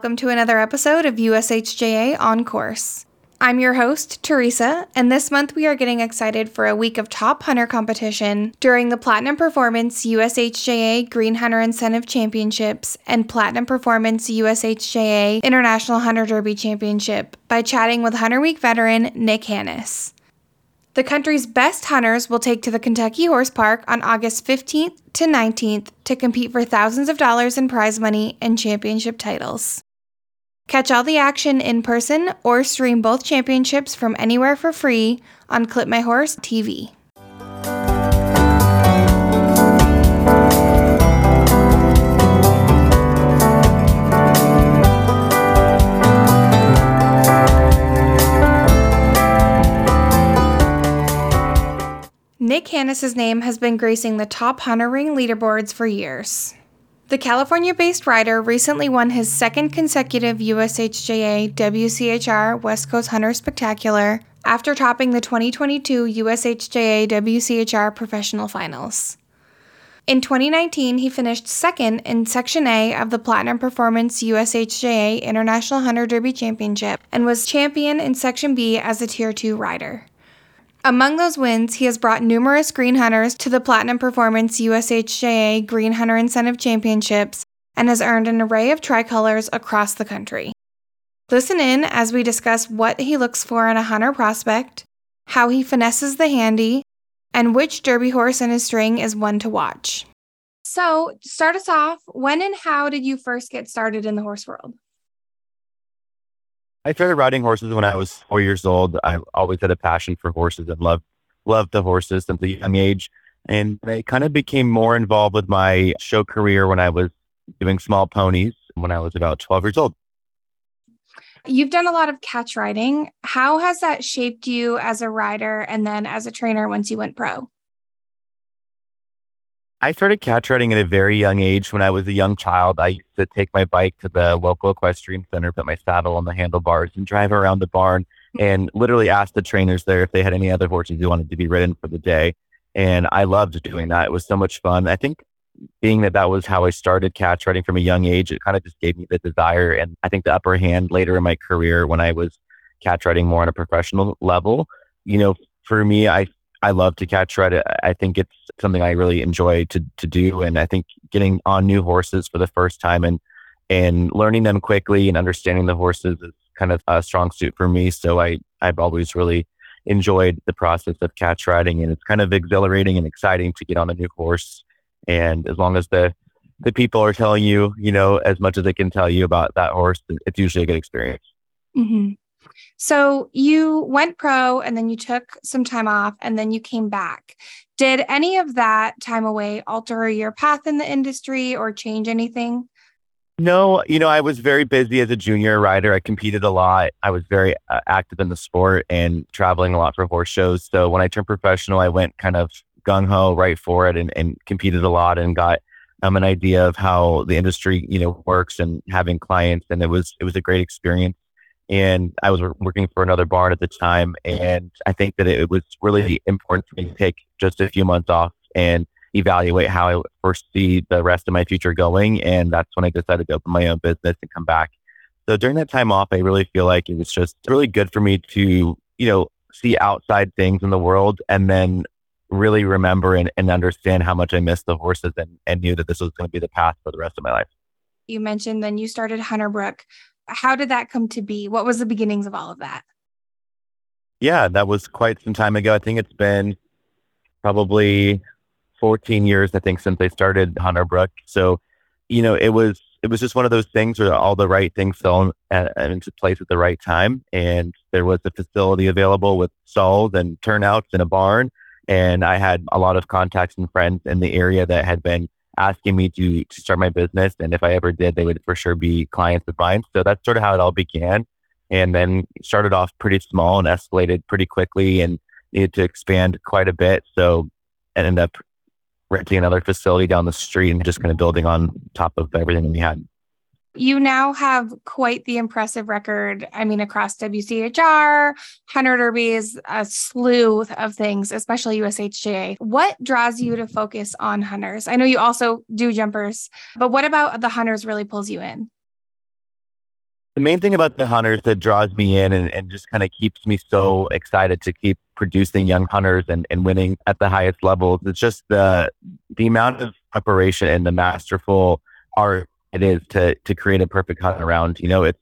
Welcome to another episode of USHJA On Course. I'm your host, Teresa, and this month we are getting excited for a week of top hunter competition during the Platinum Performance USHJA Green Hunter Incentive Championships and Platinum Performance USHJA International Hunter Derby Championship by chatting with Hunter Week veteran Nick Haness. The country's best hunters will take to the Kentucky Horse Park on August 15th to 19th to compete for thousands of dollars in prize money and championship titles. Catch all the action in person or stream both championships from anywhere for free on Clip My Horse TV. Nick Haness' name has been gracing the top hunter ring leaderboards for years. The California based rider recently won his second consecutive USHJA WCHR West Coast Hunter Spectacular after topping the 2022 USHJA WCHR Professional Finals. In 2019, he finished second in Section A of the Platinum Performance USHJA International Hunter Derby Championship and was champion in Section B as a Tier 2 rider. Among those wins, he has brought numerous green hunters to the Platinum Performance USHJA Green Hunter Incentive Championships and has earned an array of tricolors across the country. Listen in as we discuss what he looks for in a hunter prospect, how he finesses the handy, and which derby horse in his string is one to watch. So, start us off. When and how did you first get started in the horse world? I started riding horses when I was four years old. I always had a passion for horses and loved loved the horses since a young age. And I kind of became more involved with my show career when I was doing small ponies when I was about 12 years old. You've done a lot of catch riding. How has that shaped you as a rider and then as a trainer once you went pro? I started catch riding at a very young age. When I was a young child, I used to take my bike to the local equestrian center, put my saddle on the handlebars, and drive around the barn mm. and literally ask the trainers there if they had any other horses who wanted to be ridden for the day. And I loved doing that. It was so much fun. I think being that that was how I started catch riding from a young age, it kind of just gave me the desire and I think the upper hand later in my career when I was catch riding more on a professional level. You know, for me, I I love to catch ride. I think it's something I really enjoy to to do, and I think getting on new horses for the first time and and learning them quickly and understanding the horses is kind of a strong suit for me. So I I've always really enjoyed the process of catch riding, and it's kind of exhilarating and exciting to get on a new horse. And as long as the the people are telling you, you know, as much as they can tell you about that horse, it's usually a good experience. Mm-hmm. So you went pro and then you took some time off and then you came back. Did any of that time away alter your path in the industry or change anything? No, you know, I was very busy as a junior rider. I competed a lot. I was very uh, active in the sport and traveling a lot for horse shows. So when I turned professional, I went kind of gung ho right for it and, and competed a lot and got um, an idea of how the industry, you know, works and having clients. And it was, it was a great experience and I was working for another barn at the time. And I think that it was really important for me to take just a few months off and evaluate how I foresee the rest of my future going. And that's when I decided to open my own business and come back. So during that time off, I really feel like it was just really good for me to, you know, see outside things in the world and then really remember and, and understand how much I missed the horses and, and knew that this was going to be the path for the rest of my life. You mentioned then you started Hunter Brook how did that come to be? What was the beginnings of all of that? Yeah, that was quite some time ago. I think it's been probably 14 years, I think, since I started Hunter Brook. So, you know, it was it was just one of those things where all the right things fell uh, into place at the right time, and there was a facility available with stalls and turnouts in a barn, and I had a lot of contacts and friends in the area that had been asking me to, to start my business. And if I ever did, they would for sure be clients of mine. So that's sort of how it all began. And then started off pretty small and escalated pretty quickly and needed to expand quite a bit. So I ended up renting another facility down the street and just kind of building on top of everything we had. You now have quite the impressive record. I mean, across WCHR, Hunter Derbies, a slew of things, especially USHJA. What draws you to focus on hunters? I know you also do jumpers, but what about the hunters really pulls you in? the main thing about the hunters that draws me in and, and just kind of keeps me so excited to keep producing young hunters and, and winning at the highest levels. It's just the the amount of preparation and the masterful art it is to to create a perfect hunt around. You know, it's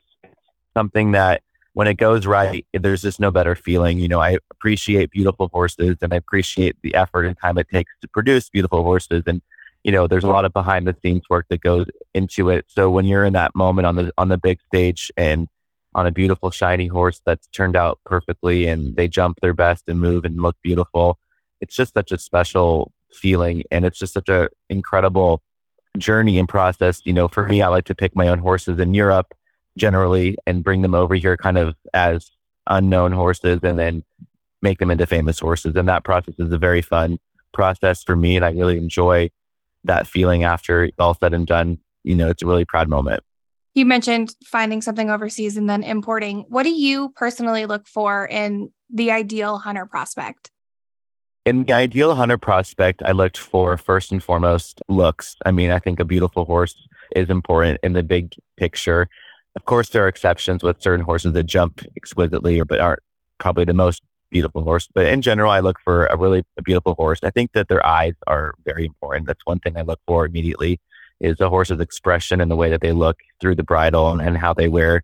something that when it goes right, there's just no better feeling. You know, I appreciate beautiful horses and I appreciate the effort and time it takes to produce beautiful horses. And, you know, there's a lot of behind the scenes work that goes into it. So when you're in that moment on the on the big stage and on a beautiful shiny horse that's turned out perfectly and they jump their best and move and look beautiful, it's just such a special feeling and it's just such a incredible journey and process. You know, for me, I like to pick my own horses in Europe generally and bring them over here kind of as unknown horses and then make them into famous horses. And that process is a very fun process for me. And I really enjoy that feeling after all said and done. You know, it's a really proud moment. You mentioned finding something overseas and then importing. What do you personally look for in the ideal hunter prospect? In the ideal hunter prospect, I looked for first and foremost looks. I mean, I think a beautiful horse is important in the big picture. Of course, there are exceptions with certain horses that jump exquisitely, but aren't probably the most beautiful horse. But in general, I look for a really beautiful horse. I think that their eyes are very important. That's one thing I look for immediately is a horse's expression and the way that they look through the bridle and, and how they wear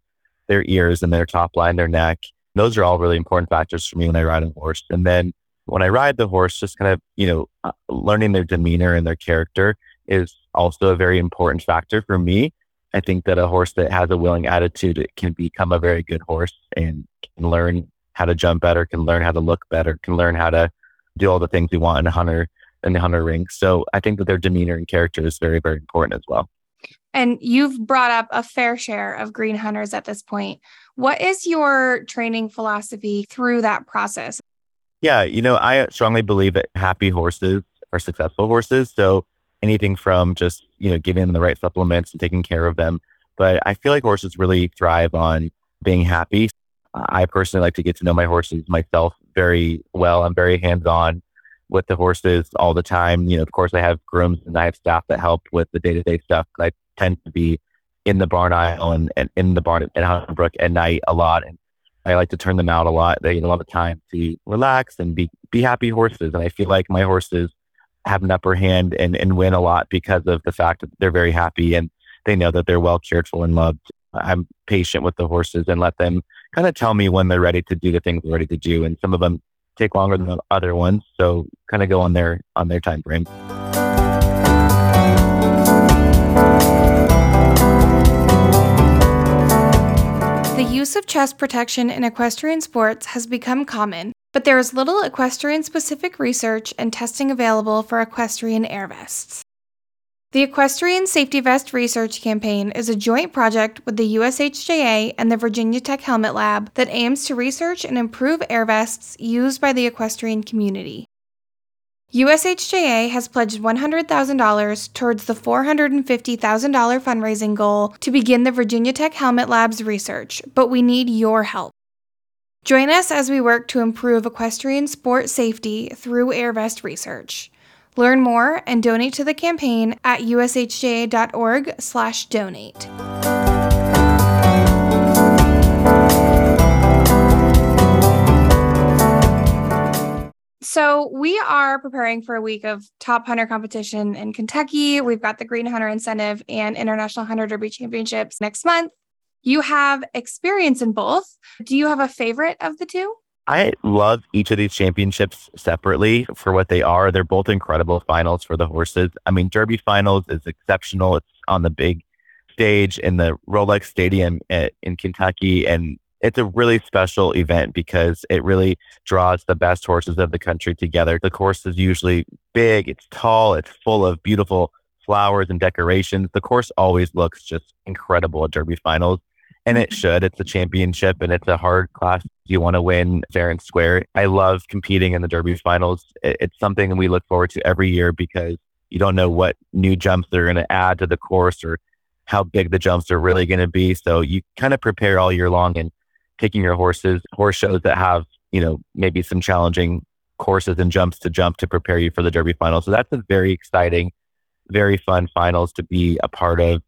their ears and their top line, their neck. Those are all really important factors for me when I ride a horse. And then when I ride the horse, just kind of, you know, uh, learning their demeanor and their character is also a very important factor for me. I think that a horse that has a willing attitude can become a very good horse and can learn how to jump better, can learn how to look better, can learn how to do all the things we want in a hunter in the hunter ring. So I think that their demeanor and character is very, very important as well. And you've brought up a fair share of green hunters at this point. What is your training philosophy through that process? Yeah, you know, I strongly believe that happy horses are successful horses. So anything from just, you know, giving them the right supplements and taking care of them. But I feel like horses really thrive on being happy. I personally like to get to know my horses myself very well. I'm very hands on with the horses all the time. You know, of course, I have grooms and I have staff that help with the day to day stuff. I tend to be in the barn aisle and, and in the barn at Hunter Brook at night a lot. And I like to turn them out a lot. They need a lot of time to relax and be be happy horses. And I feel like my horses have an upper hand and, and win a lot because of the fact that they're very happy and they know that they're well cared for and loved. I'm patient with the horses and let them kind of tell me when they're ready to do the things they're ready to do. And some of them take longer than the other ones. So kind of go on their on their time frame. Use of chest protection in equestrian sports has become common, but there is little equestrian specific research and testing available for equestrian air vests. The Equestrian Safety Vest Research Campaign is a joint project with the USHJA and the Virginia Tech Helmet Lab that aims to research and improve air vests used by the equestrian community. USHJA has pledged $100,000 towards the $450,000 fundraising goal to begin the Virginia Tech Helmet Lab's research, but we need your help. Join us as we work to improve equestrian sport safety through air vest research. Learn more and donate to the campaign at ushja.org/donate. So we are preparing for a week of top hunter competition in Kentucky. We've got the Green Hunter Incentive and International Hunter Derby Championships next month. You have experience in both. Do you have a favorite of the two? I love each of these championships separately for what they are. They're both incredible finals for the horses. I mean, Derby finals is exceptional. It's on the big stage in the Rolex Stadium at, in Kentucky, and it's a really special event because it really draws the best horses of the country together. The course is usually big, it's tall, it's full of beautiful flowers and decorations. The course always looks just incredible at Derby finals. And it mm-hmm. should. It's a championship and it's a hard class you want to win fair and square. I love competing in the Derby finals. It's something we look forward to every year because you don't know what new jumps they're going to add to the course or how big the jumps are really going to be. So you kind of prepare all year long and taking your horses, horse shows that have, you know, maybe some challenging courses and jumps to jump to prepare you for the Derby final. So that's a very exciting, very fun finals to be a part of.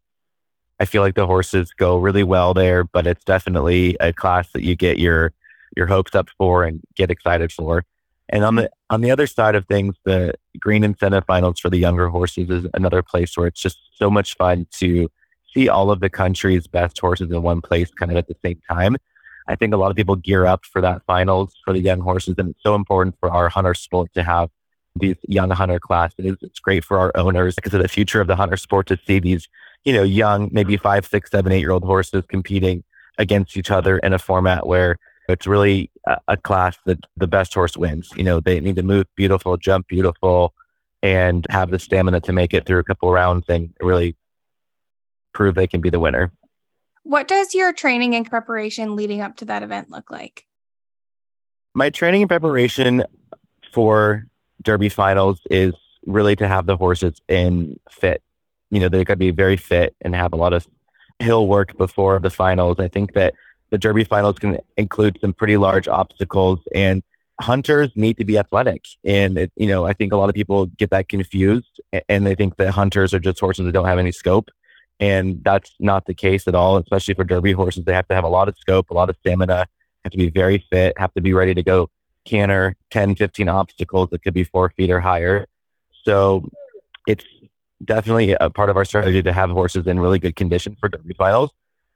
I feel like the horses go really well there, but it's definitely a class that you get your your hopes up for and get excited for. And on the on the other side of things, the green incentive finals for the younger horses is another place where it's just so much fun to see all of the country's best horses in one place kind of at the same time. I think a lot of people gear up for that finals for the young horses, and it's so important for our hunter sport to have these young hunter classes. It's great for our owners because of the future of the hunter sport to see these, you know, young, maybe five, six, seven, eight year old horses competing against each other in a format where it's really a, a class that the best horse wins. You know, they need to move beautiful, jump beautiful, and have the stamina to make it through a couple rounds and really prove they can be the winner. What does your training and preparation leading up to that event look like? My training and preparation for Derby finals is really to have the horses in fit. You know, they're going to be very fit and have a lot of hill work before the finals. I think that the Derby finals can include some pretty large obstacles and hunters need to be athletic. And, it, you know, I think a lot of people get that confused and they think that hunters are just horses that don't have any scope. And that's not the case at all, especially for Derby horses. They have to have a lot of scope, a lot of stamina, have to be very fit, have to be ready to go canter 10, 15 obstacles that could be four feet or higher. So it's definitely a part of our strategy to have horses in really good condition for Derby finals.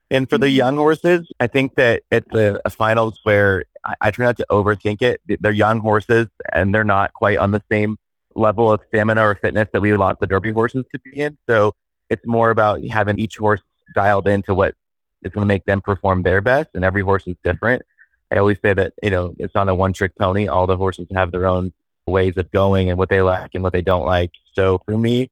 And for the mm-hmm. young horses, I think that at the finals where I, I, try not to overthink it, they're young horses and they're not quite on the same level of stamina or fitness that we want the Derby horses to be in. So it's more about having each horse dialed into what is going to make them perform their best. And every horse is different. I always say that, you know, it's not a one trick pony. All the horses have their own ways of going and what they like and what they don't like. So for me,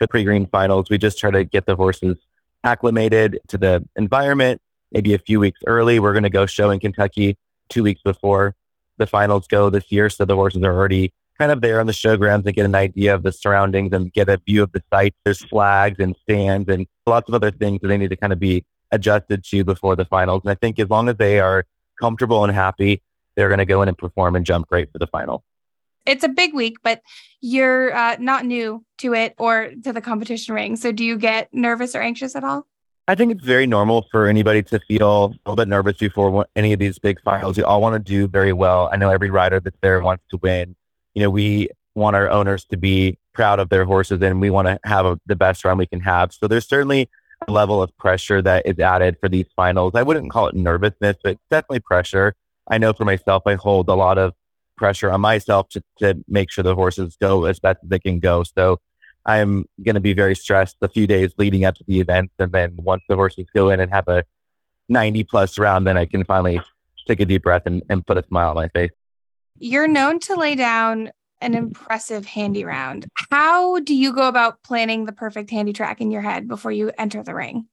the pre green finals, we just try to get the horses acclimated to the environment. Maybe a few weeks early, we're going to go show in Kentucky two weeks before the finals go this year. So the horses are already kind of there on the showgrounds and get an idea of the surroundings and get a view of the site. There's flags and stands and lots of other things that they need to kind of be adjusted to before the finals. And I think as long as they are comfortable and happy, they're going to go in and perform and jump great for the final. It's a big week, but you're uh, not new to it or to the competition ring. So do you get nervous or anxious at all? I think it's very normal for anybody to feel a little bit nervous before any of these big finals. You all want to do very well. I know every rider that's there wants to win. You know, we want our owners to be proud of their horses and we want to have a, the best run we can have. So there's certainly a level of pressure that is added for these finals. I wouldn't call it nervousness, but definitely pressure. I know for myself, I hold a lot of pressure on myself to, to make sure the horses go as best as they can go. So I'm going to be very stressed the few days leading up to the event. And then once the horses go in and have a 90 plus round, then I can finally take a deep breath and, and put a smile on my face. You're known to lay down an impressive handy round. How do you go about planning the perfect handy track in your head before you enter the ring?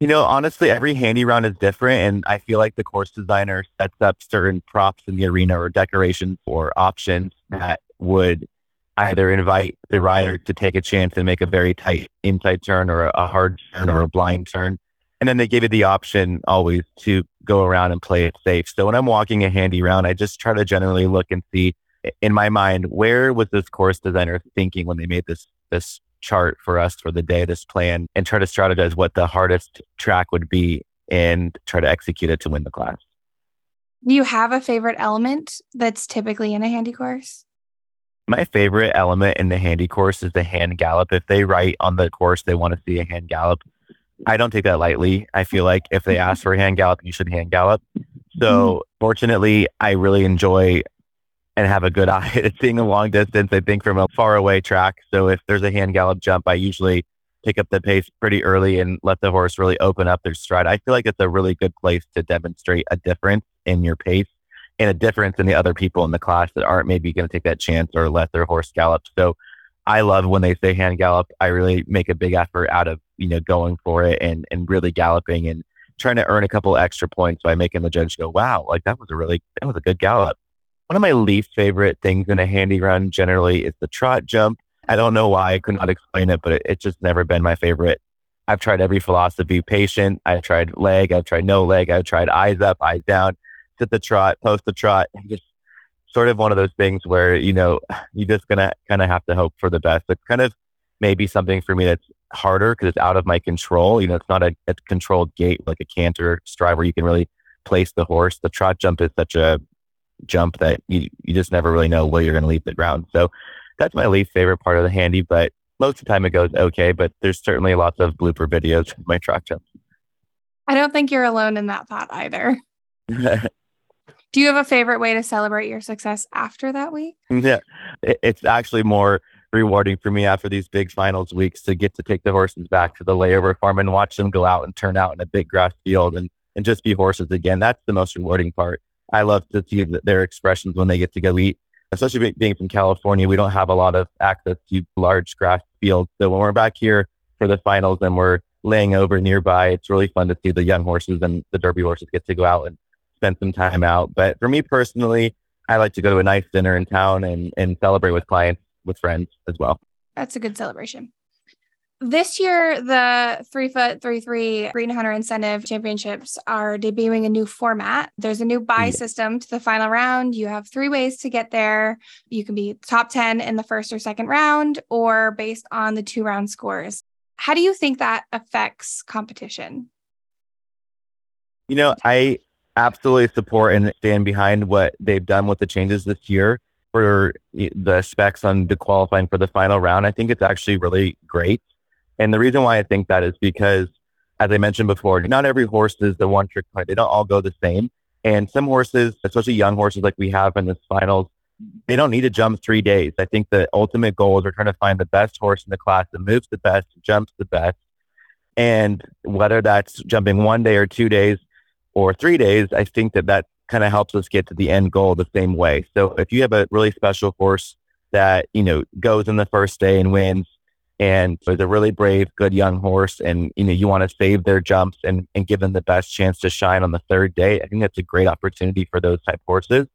You know, honestly, every handy round is different. And I feel like the course designer sets up certain props in the arena or decorations or options that would either invite the rider to take a chance and make a very tight inside turn or a hard turn or a blind turn. And then they give you the option always to go around and play it safe. So when I'm walking a handy round, I just try to generally look and see in my mind, where was this course designer thinking when they made this this chart for us for the day, this plan, and try to strategize what the hardest track would be and try to execute it to win the class. Do you have a favorite element that's typically in a handy course? My favorite element in the handy course is the hand gallop. If they write on the course they want to see a hand gallop, I don't take that lightly. I feel like if they ask for a hand gallop, you should hand gallop. So mm-hmm. fortunately, I really enjoy and have a good eye at seeing a long distance. I think from a far away track. So if there's a hand gallop jump, I usually pick up the pace pretty early and let the horse really open up their stride. I feel like it's a really good place to demonstrate a difference in your pace and a difference in the other people in the class that aren't maybe going to take that chance or let their horse gallop. So I love when they say hand gallop. I really make a big effort out of, you know, going for it and, and really galloping and trying to earn a couple extra points by making the judge go, wow, like that was a really, that was a good gallop. One of my least favorite things in a handy run generally is the trot jump. I don't know why I could not explain it, but it, it's just never been my favorite. I've tried every philosophy patient. I've tried leg. I've tried no leg. I've tried eyes up, eyes down, sit the trot, post the trot. Just sort of one of those things where, you know, you're just going to kind of have to hope for the best. It's kind of maybe something for me that's harder because it's out of my control. You know, it's not a, a controlled gait like a canter stride where you can really place the horse. The trot jump is such a jump that you, you just never really know where you're going to leave the ground. So that's my least favorite part of the handy, but most of the time it goes okay, but there's certainly lots of blooper videos of my trot jumps. I don't think you're alone in that thought either. Do you have a favorite way to celebrate your success after that week? Yeah, it's actually more rewarding for me after these big finals weeks to get to take the horses back to the layover farm and watch them go out and turn out in a big grass field and, and just be horses again. That's the most rewarding part. I love to see their expressions when they get to go eat, especially being from California. We don't have a lot of access to large grass fields. So when we're back here for the finals and we're laying over nearby, it's really fun to see the young horses and the Derby horses get to go out and spend some time out. But for me personally, I like to go to a nice dinner in town and, and celebrate with clients, with friends as well. That's a good celebration. This year, the three foot three three Green Hunter Incentive Championships are debuting a new format. There's a new buy yeah. system to the final round. You have three ways to get there. You can be top 10 in the first or second round, or based on the two round scores. How do you think that affects competition? You know, I absolutely support and stand behind what they've done with the changes this year for the specs on the qualifying for the final round. I think it's actually really great. And the reason why I think that is because, as I mentioned before, not every horse is the one trick pony. They don't all go the same. And some horses, especially young horses like we have in the finals, they don't need to jump three days. I think the ultimate goal is we're trying to find the best horse in the class that moves the best, jumps the best. And whether that's jumping one day or two days, or three days, I think that that kind of helps us get to the end goal the same way. So if you have a really special horse that, you know, goes in the first day and wins and is a really brave, good young horse and, you know, you want to save their jumps and, and give them the best chance to shine on the third day, I think that's a great opportunity for those type horses.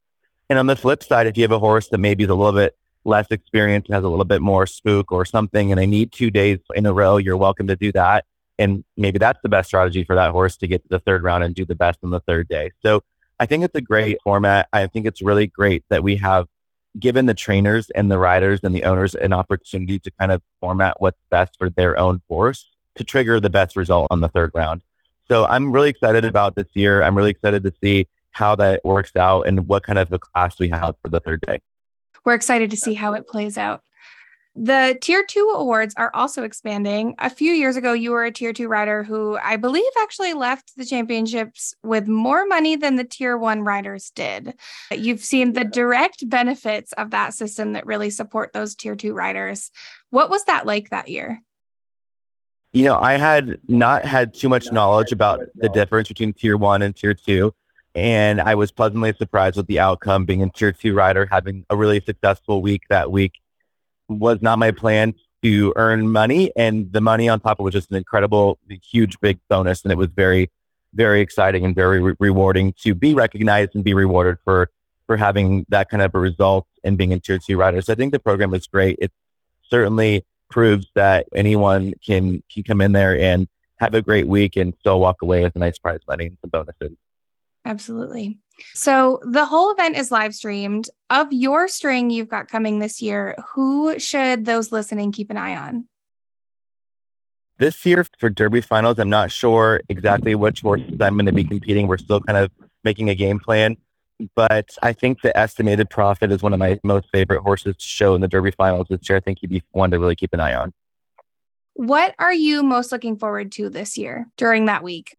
And on the flip side, if you have a horse that maybe is a little bit less experienced has a little bit more spook or something, and they need two days in a row, you're welcome to do that. And maybe that's the best strategy for that horse to get to the third round and do the best on the third day. So I think it's a great format. I think it's really great that we have given the trainers and the riders and the owners an opportunity to kind of format what's best for their own horse to trigger the best result on the third round. So I'm really excited about this year. I'm really excited to see how that works out and what kind of a class we have for the third day. We're excited to see how it plays out. The tier two awards are also expanding. A few years ago, you were a tier two rider who I believe actually left the championships with more money than the tier one riders did. You've seen the direct benefits of that system that really support those tier two riders. What was that like that year? You know, I had not had too much knowledge about the difference between tier one and tier two. And I was pleasantly surprised with the outcome being a tier two rider, having a really successful week that week was not my plan to earn money. And the money on top of was just an incredible, huge, big bonus. And it was very, very exciting and very re- rewarding to be recognized and be rewarded for, for having that kind of a result and being in tier two riders. So I think the program is great. It certainly proves that anyone can, can come in there and have a great week and still walk away with a nice prize money and some bonuses. Absolutely. So the whole event is live streamed. Of your string you've got coming this year, who should those listening keep an eye on? This year for Derby finals, I'm not sure exactly which horses I'm going to be competing. We're still kind of making a game plan, but I think the estimated profit is one of my most favorite horses to show in the Derby finals this year. I think he'd be one to really keep an eye on. What are you most looking forward to this year during that week?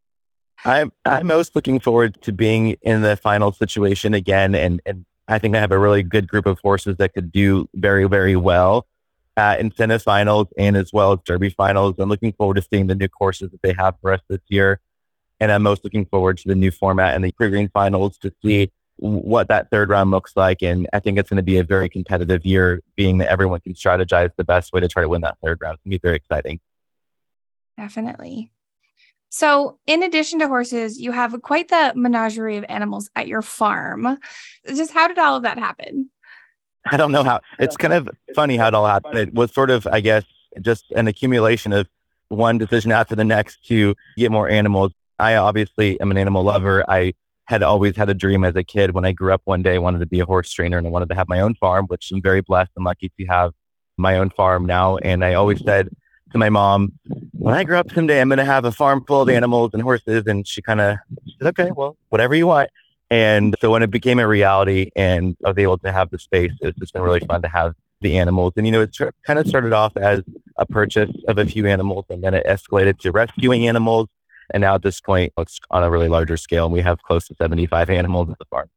I'm I'm most looking forward to being in the final situation again, and and I think I have a really good group of horses that could do very very well at incentive finals and as well as Derby finals. I'm looking forward to seeing the new courses that they have for us this year, and I'm most looking forward to the new format and the pre-green finals to see what that third round looks like. And I think it's going to be a very competitive year, being that everyone can strategize the best way to try to win that third round. It's going to be very exciting. Definitely. So, in addition to horses, you have quite the menagerie of animals at your farm. Just how did all of that happen? I don't know how. It's kind of funny how it all happened. It was sort of, I guess, just an accumulation of one decision after the next to get more animals. I obviously am an animal lover. I had always had a dream as a kid when I grew up one day, I wanted to be a horse trainer and I wanted to have my own farm, which I'm very blessed and lucky to have my own farm now. And I always said, to my mom, when I grow up someday, I'm going to have a farm full of animals and horses. And she kind of said, okay, well, whatever you want. And so when it became a reality and I was able to have the space, it's just been really fun to have the animals. And, you know, it kind of started off as a purchase of a few animals and then it escalated to rescuing animals. And now at this point, it's on a really larger scale. And we have close to 75 animals at the farm.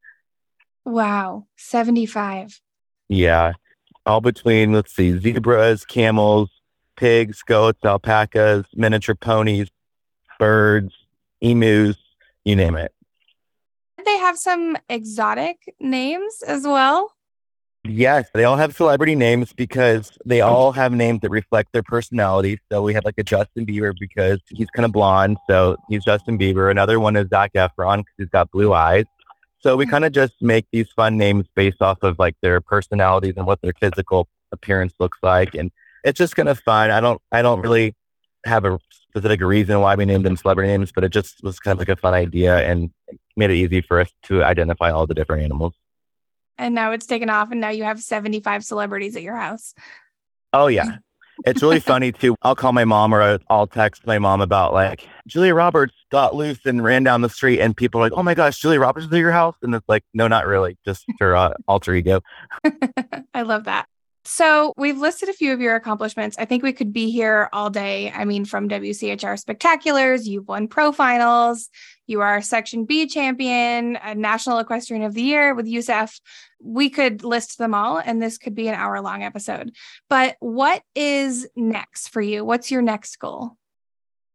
Wow. 75. Yeah. All between, let's see, zebras, camels, pigs, goats, alpacas, miniature ponies, birds, emus, you name it. They have some exotic names as well. Yes, they all have celebrity names because they all have names that reflect their personality. So we have like a Justin Bieber because he's kind of blonde, so he's Justin Bieber. Another one is Zac Efron because he's got blue eyes. So we kind of just make these fun names based off of like their personalities and what their physical appearance looks like, and it's just kind of fun. I don't, I don't really have a specific reason why we named them celebrity names, but it just was kind of like a fun idea and made it easy for us to identify all the different animals and now it's taken off and now you have 75 celebrities at your house. Oh yeah. It's really funny too. I'll call my mom or I'll text my mom about like Julia Roberts got loose and ran down the street and people are like, "Oh my gosh, Julia Roberts is at your house?" And it's like, "No, not really. Just her uh, alter ego." I love that. So we've listed a few of your accomplishments. I think we could be here all day. I mean, from WCHR Spectaculars, you've won pro finals, you are Section B champion, a National Equestrian of the Year with USEF. We could list them all, and this could be an hour long episode. But what is next for you? What's your next goal?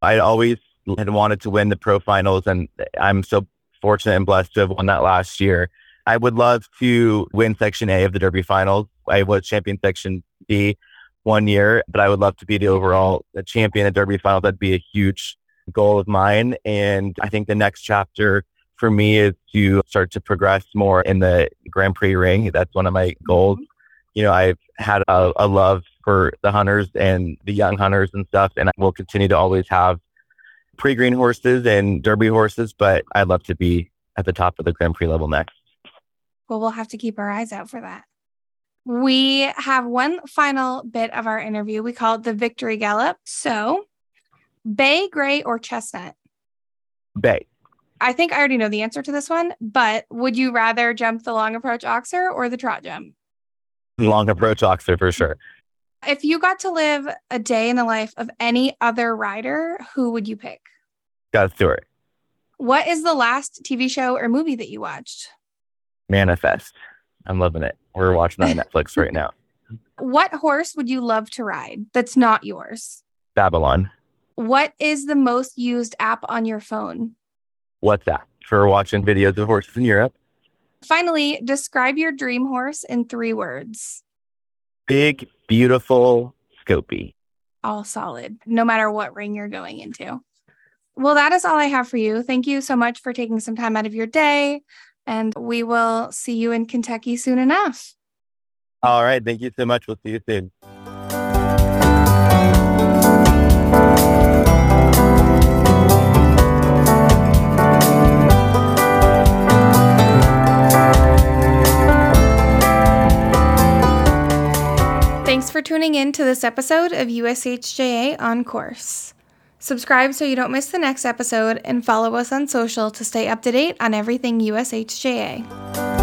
I always had wanted to win the pro finals, and I'm so fortunate and blessed to have won that last year. I would love to win Section A of the Derby Finals. I was champion Section B one year, but I would love to be the overall champion at Derby Finals. That'd be a huge goal of mine. And I think the next chapter for me is to start to progress more in the Grand Prix ring. That's one of my mm-hmm. goals. You know, I've had a, a love for the hunters and the young hunters and stuff, and I will continue to always have pre-green horses and Derby horses, but I'd love to be at the top of the Grand Prix level next. Well, we'll have to keep our eyes out for that. We have one final bit of our interview. We call it the victory gallop. So, bay, gray, or chestnut? Bay. I think I already know the answer to this one, but would you rather jump the long approach oxer or the trot jump? Long approach oxer for sure. If you got to live a day in the life of any other rider, who would you pick? Scott Stewart. What is the last TV show or movie that you watched? Manifest. I'm loving it. We're watching on Netflix right now. What horse would you love to ride that's not yours? Babylon. What is the most used app on your phone? WhatsApp for watching videos of horses in Europe. Finally, describe your dream horse in three words. Big, beautiful, scopy. All solid, no matter what ring you're going into. Well, that is all I have for you. Thank you so much for taking some time out of your day and we will see you in Kentucky soon enough. All right. Thank you so much. We'll see you soon. Thanks for tuning in to this episode of USHJA On Course. Subscribe so you don't miss the next episode and follow us on social to stay up to date on everything USHJA.